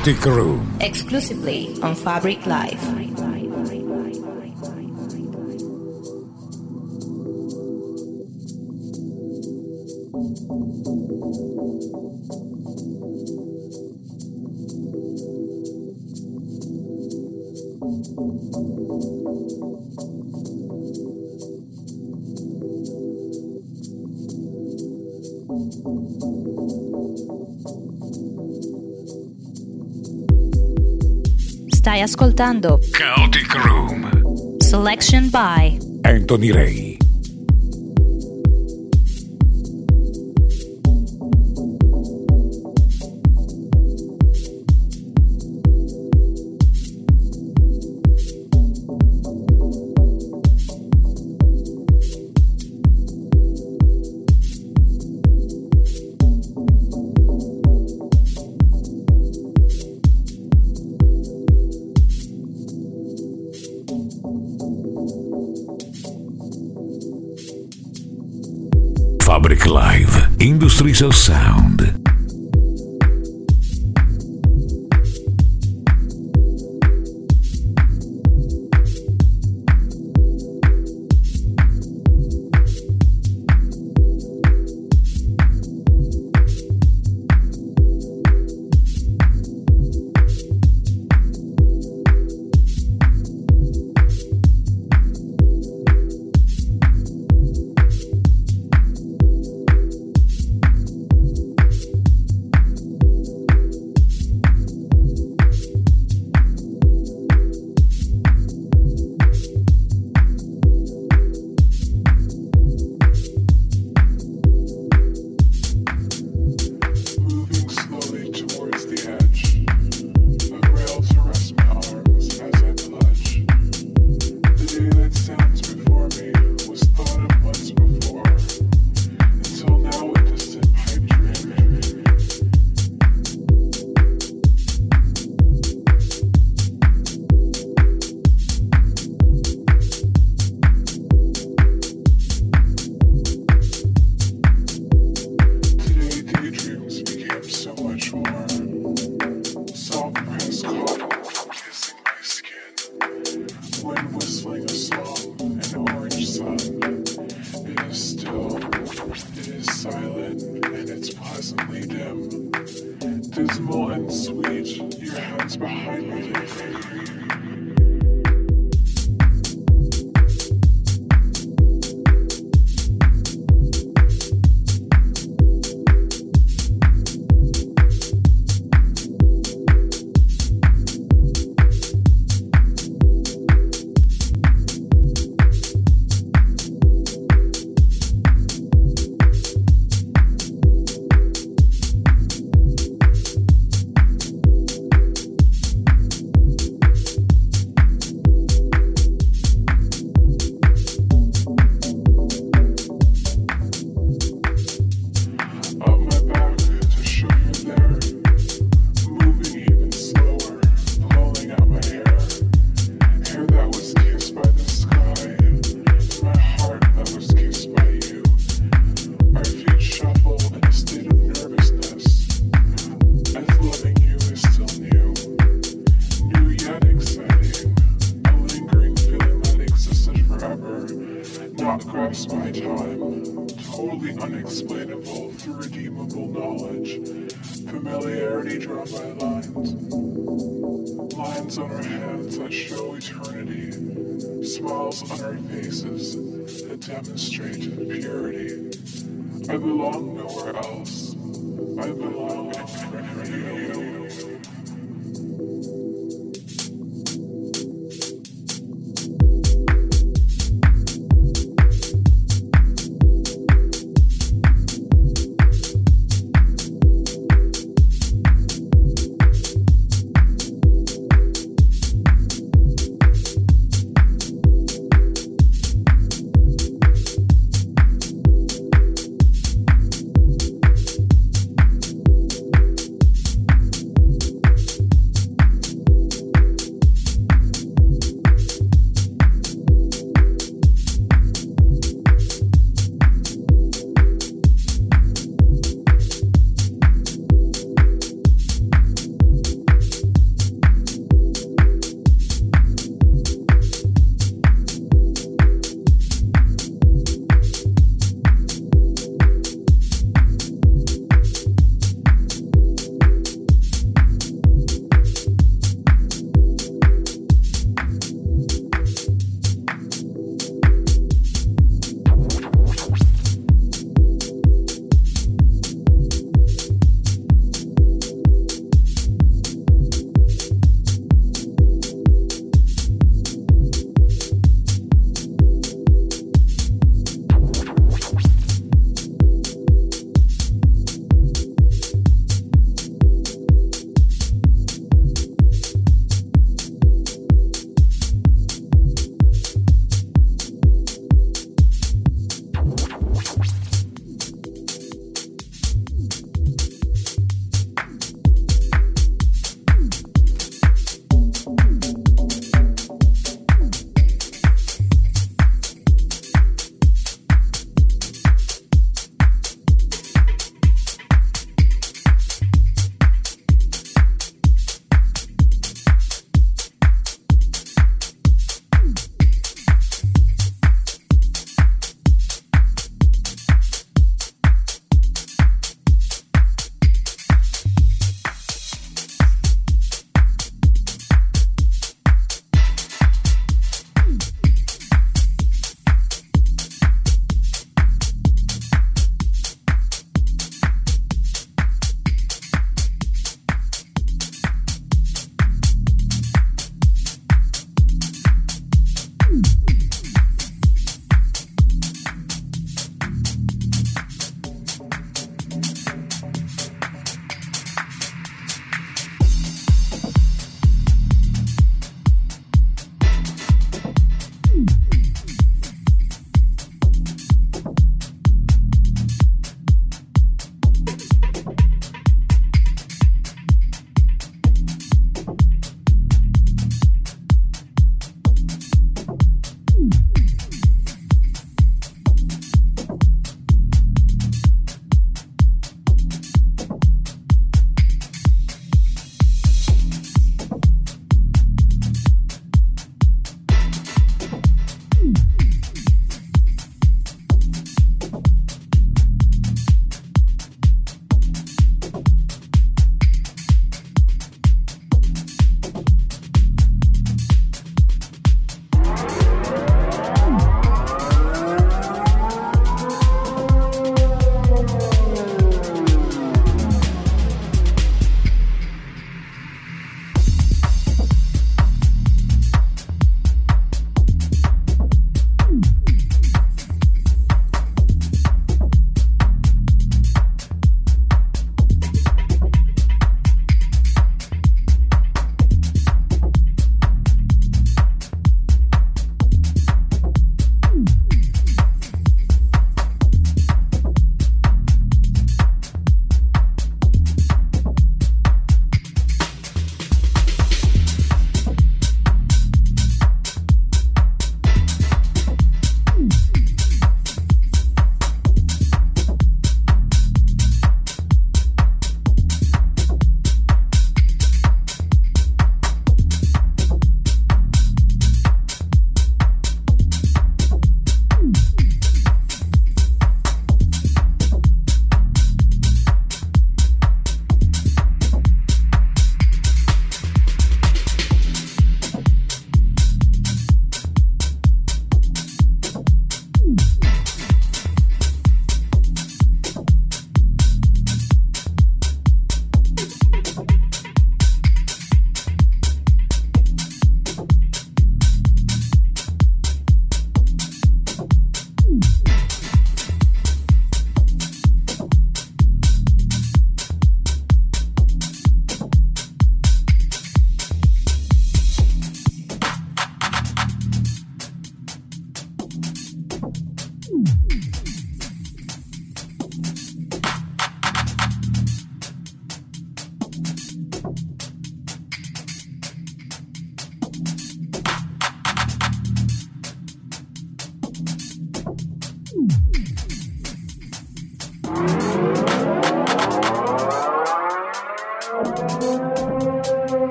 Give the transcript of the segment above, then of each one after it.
Kaotik Room. Exclusively on Fabric Live. ascoltando Chaotic Room. Selection by Anthony Ray.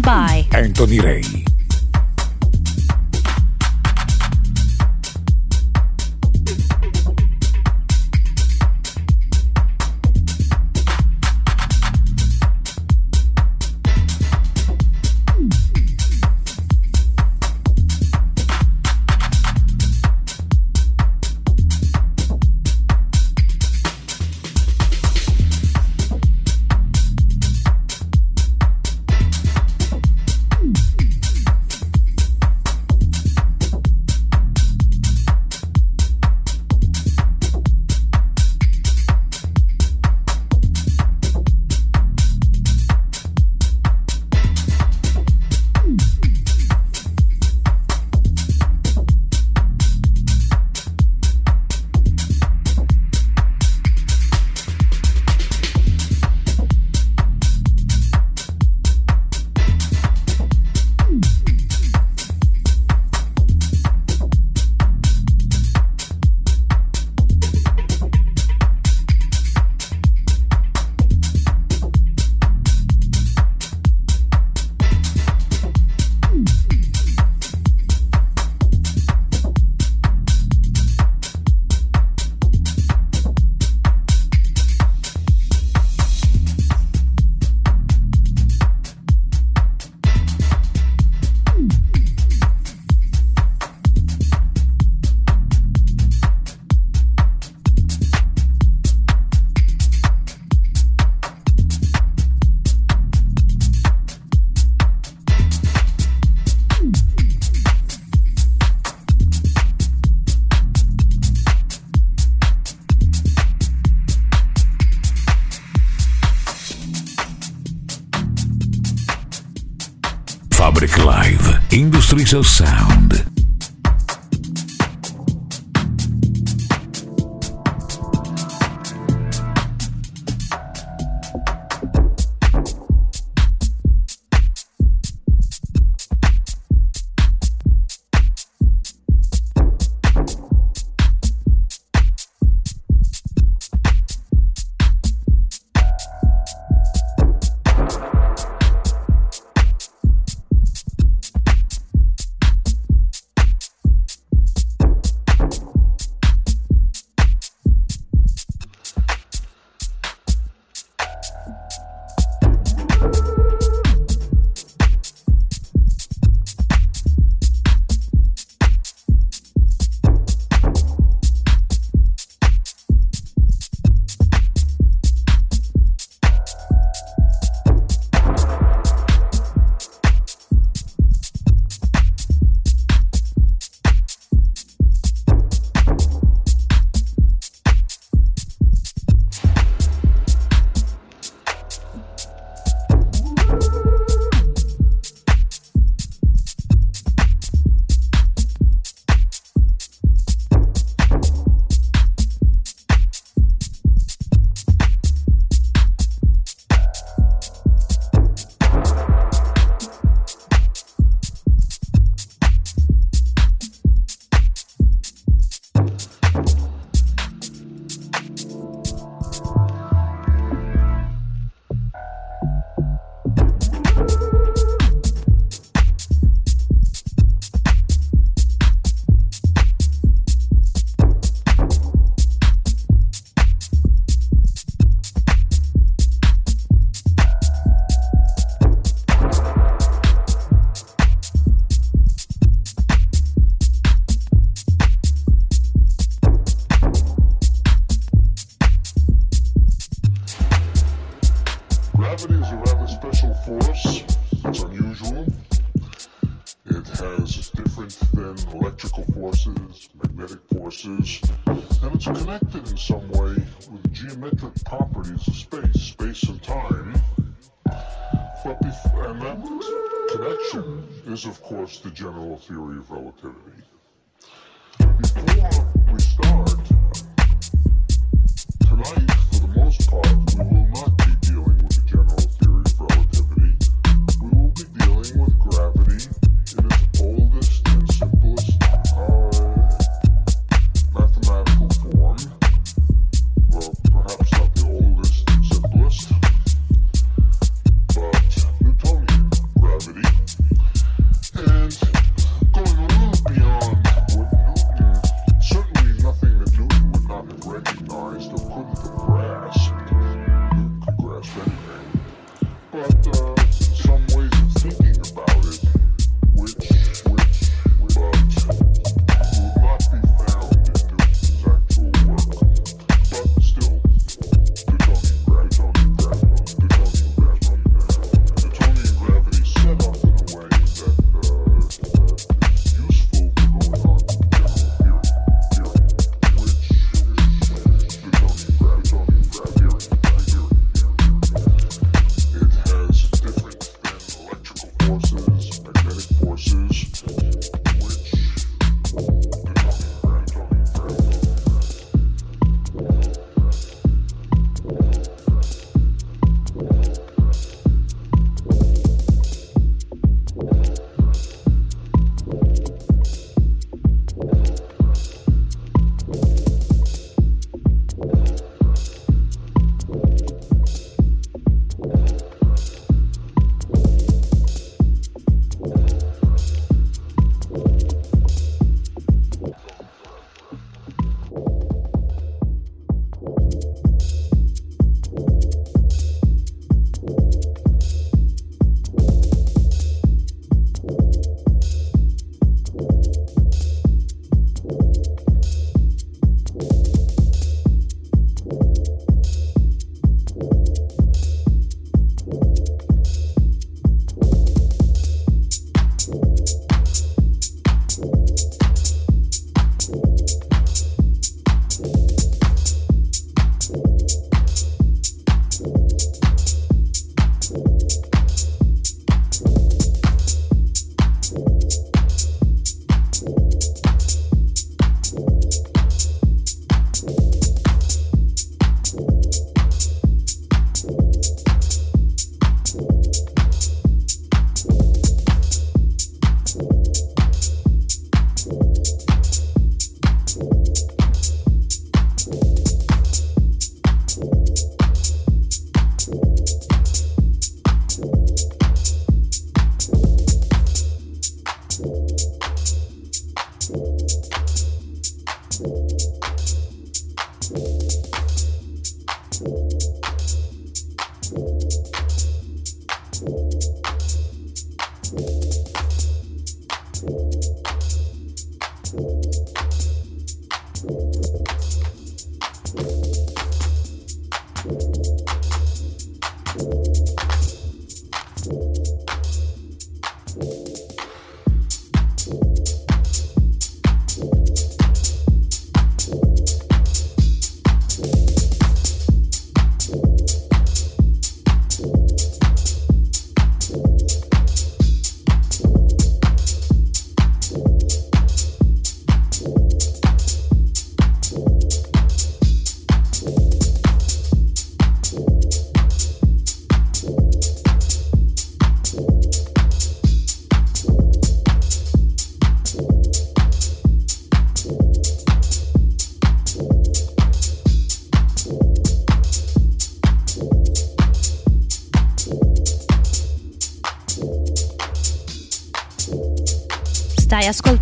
By Anthony Ray. Industries of electrical forces, magnetic forces, and it's connected in some way with geometric properties of space, space and time. But bef- and that connection is, of course, the general theory of relativity. Before we start, Tonight, for the most part, we will not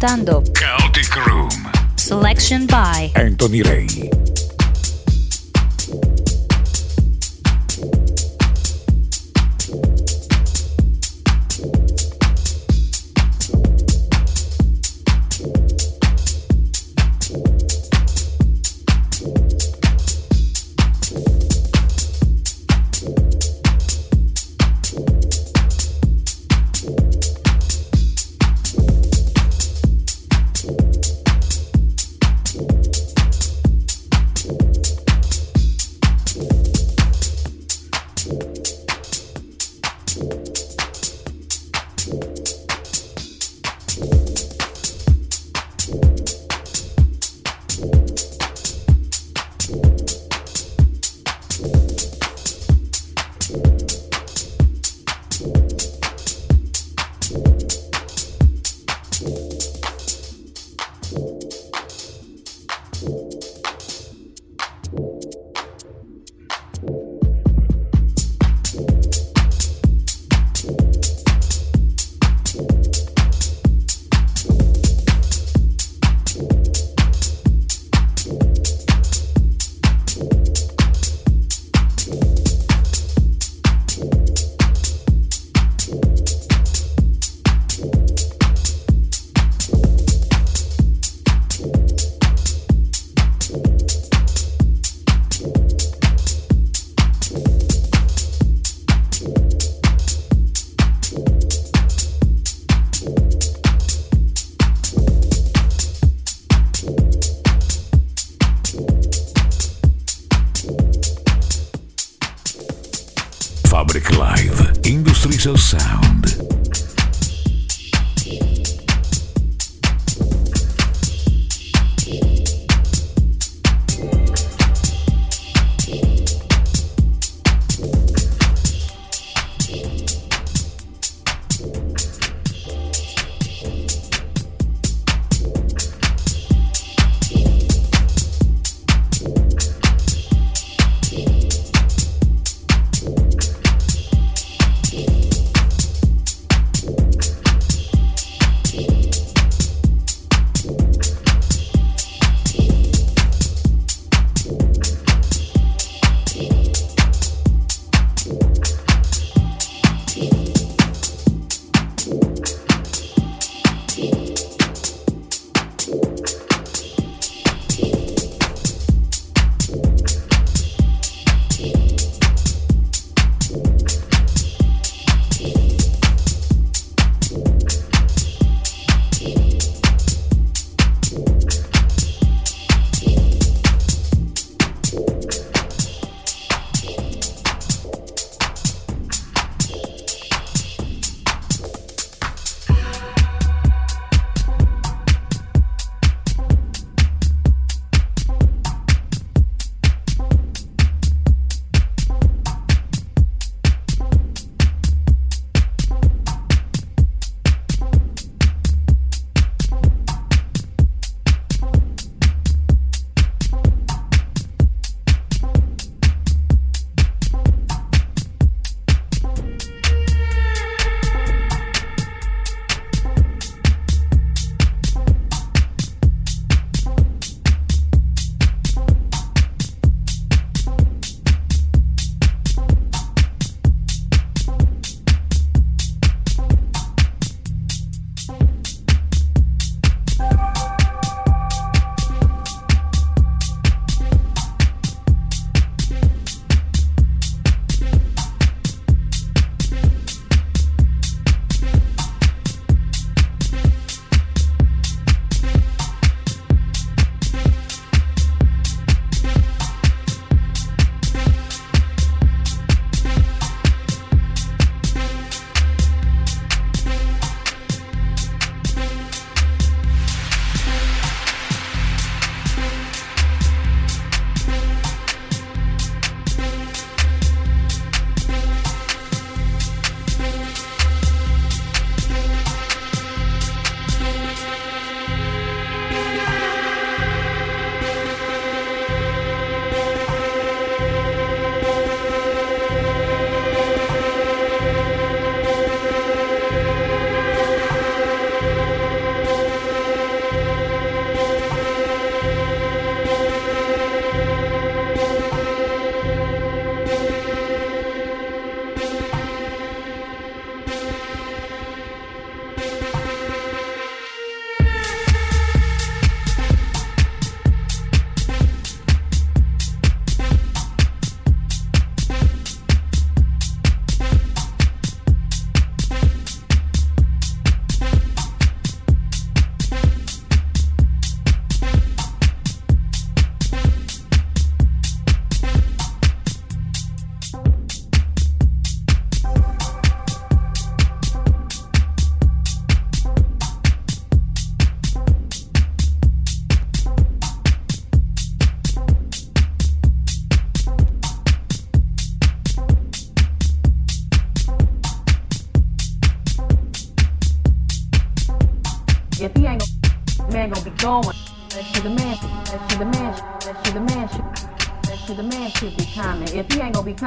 ascoltando Kaotik Room. Selection by Anthony Ray.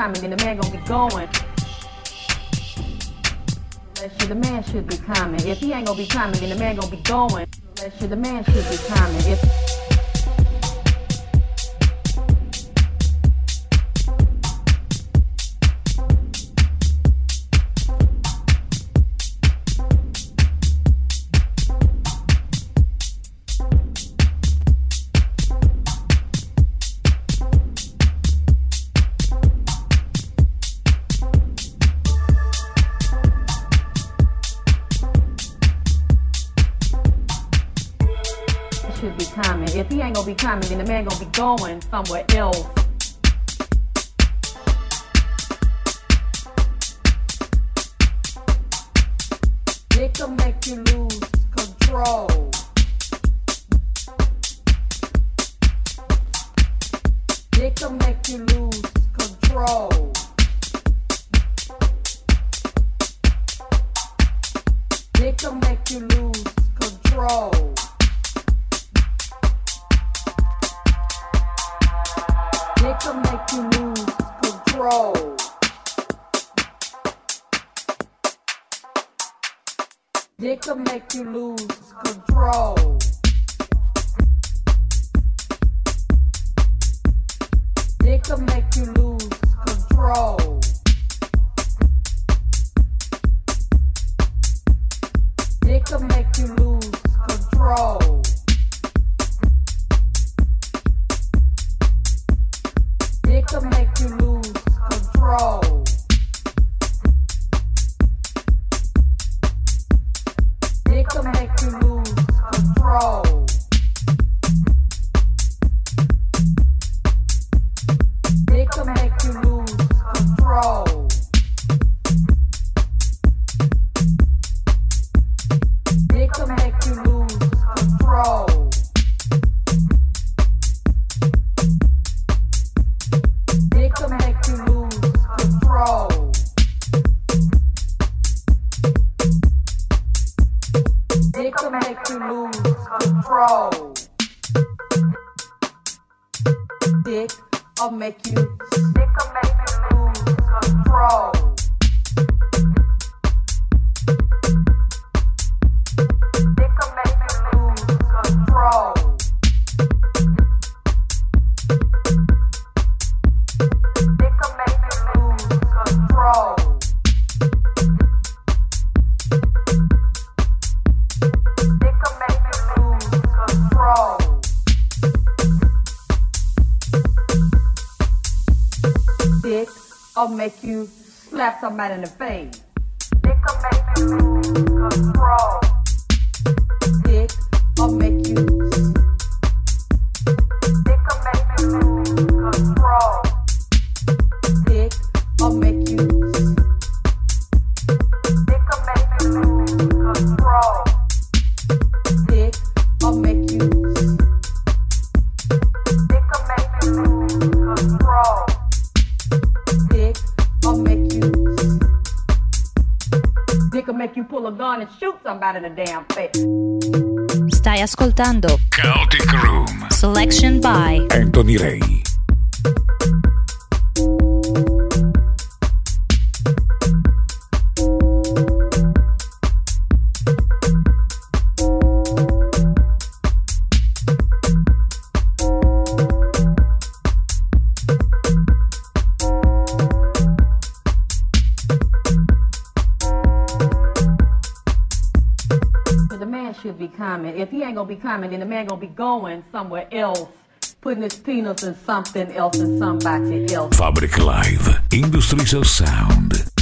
Climbing, then the man gonna be going. The man should be climbing. If he ain't gonna be coming, then the man gonna be going. The man should be coming. If should be coming. If he ain't gonna be coming, then the man gonna be going somewhere else. It can make you lose control. It can make you lose. Like you lose. They can make you lose control. Dick, I'll make you. Dick, I'll make you lose control. that's a man and a bee. Nigga, make control. out of the damn thing. Stai ascoltando Chaotic Room. Selection by Anthony Ray. be climbing, then the man gonna be going somewhere else. Putting his penis in something else and somebody else. Fabric Live, Industries of Sound.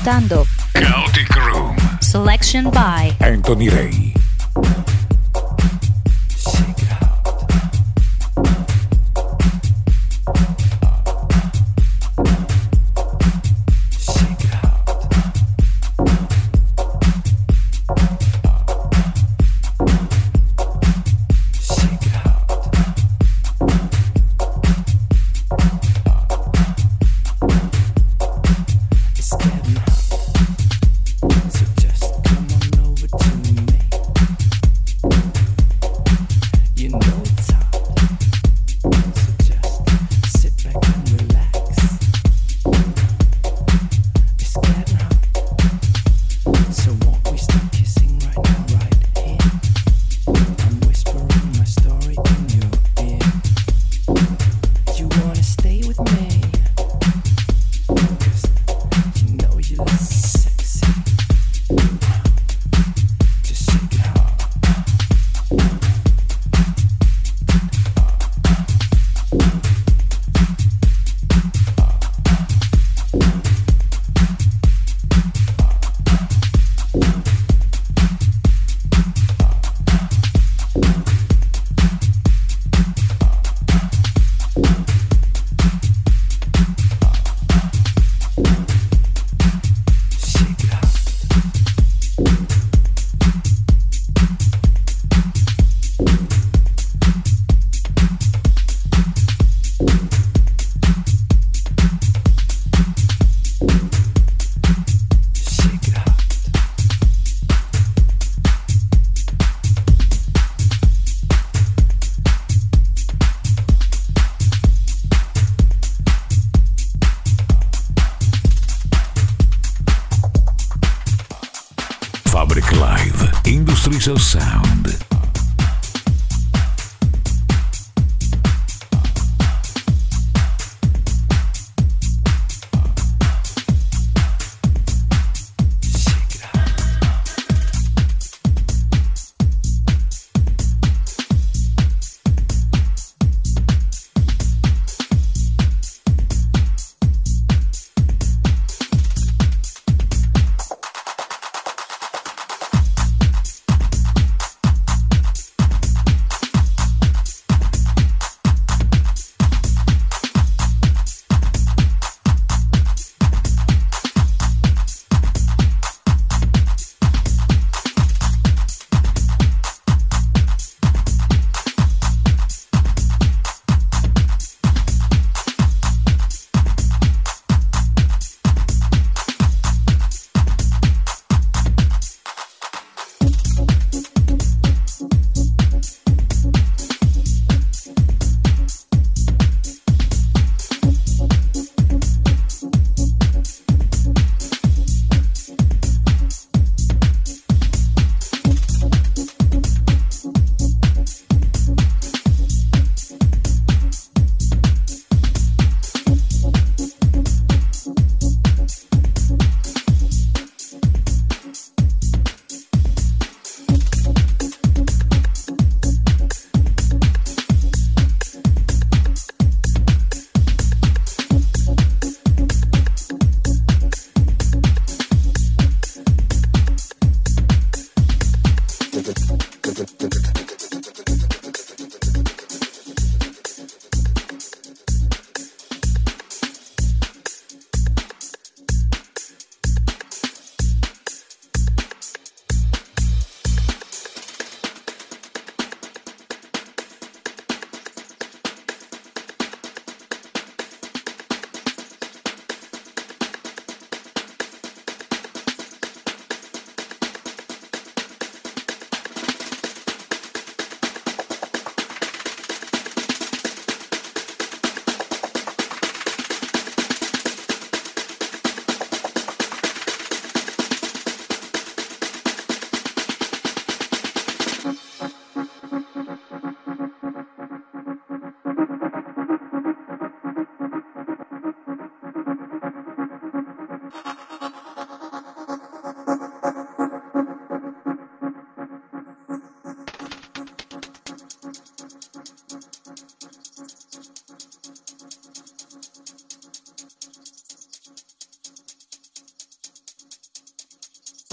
Ascoltando Chaotic Room. Selection by Anthony Ray.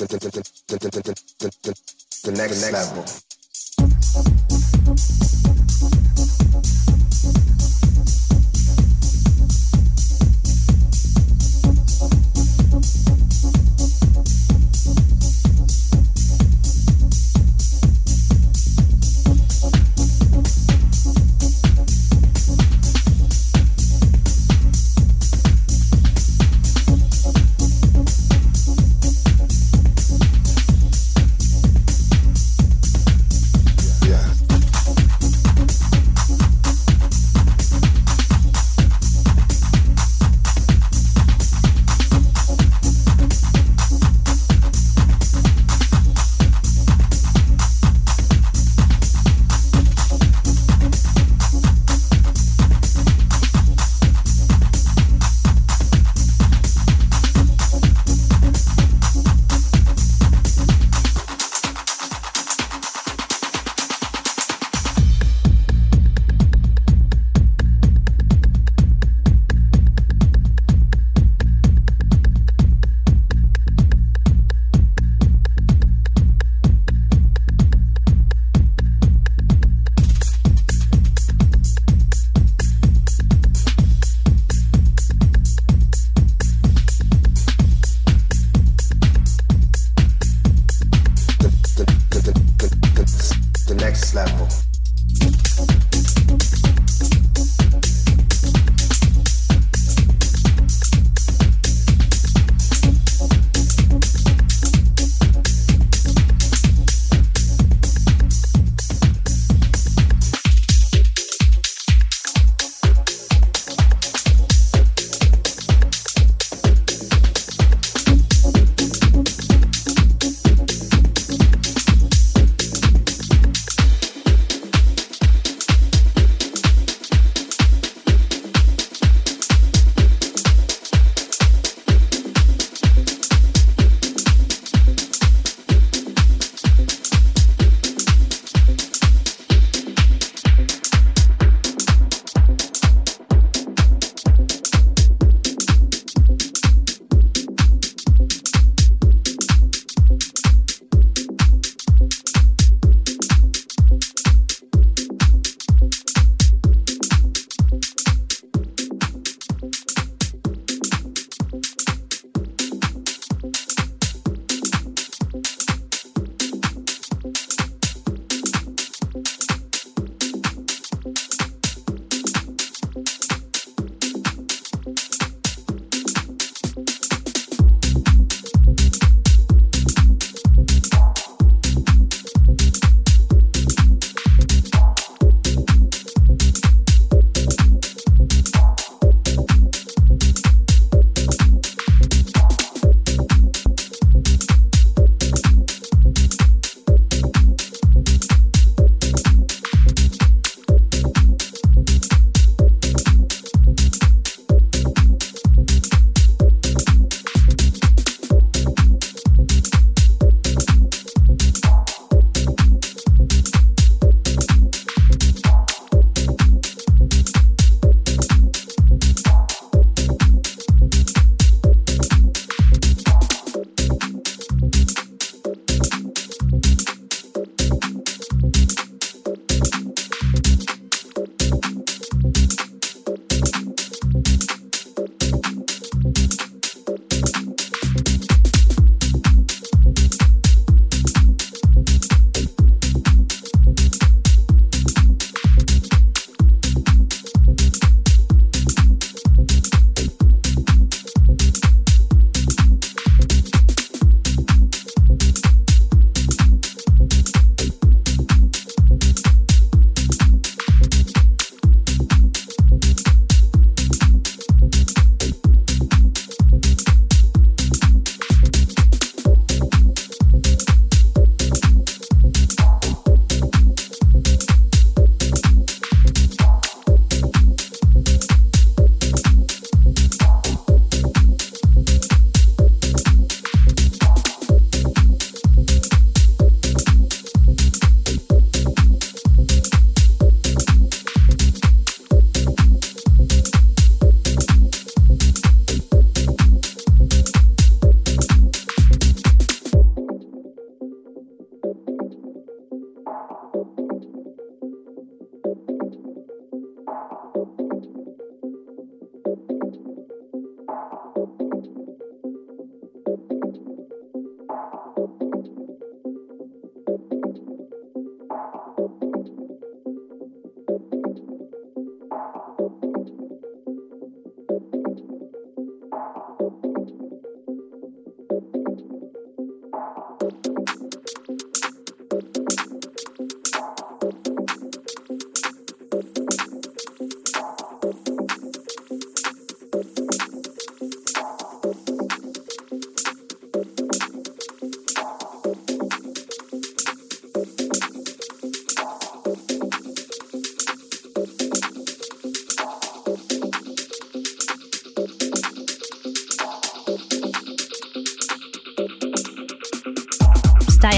The next level.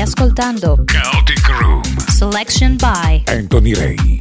Ascoltando Chaotic Room. Selection by Anthony Ray.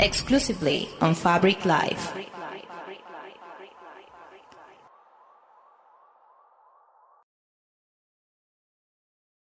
Exclusively on Fabric Live.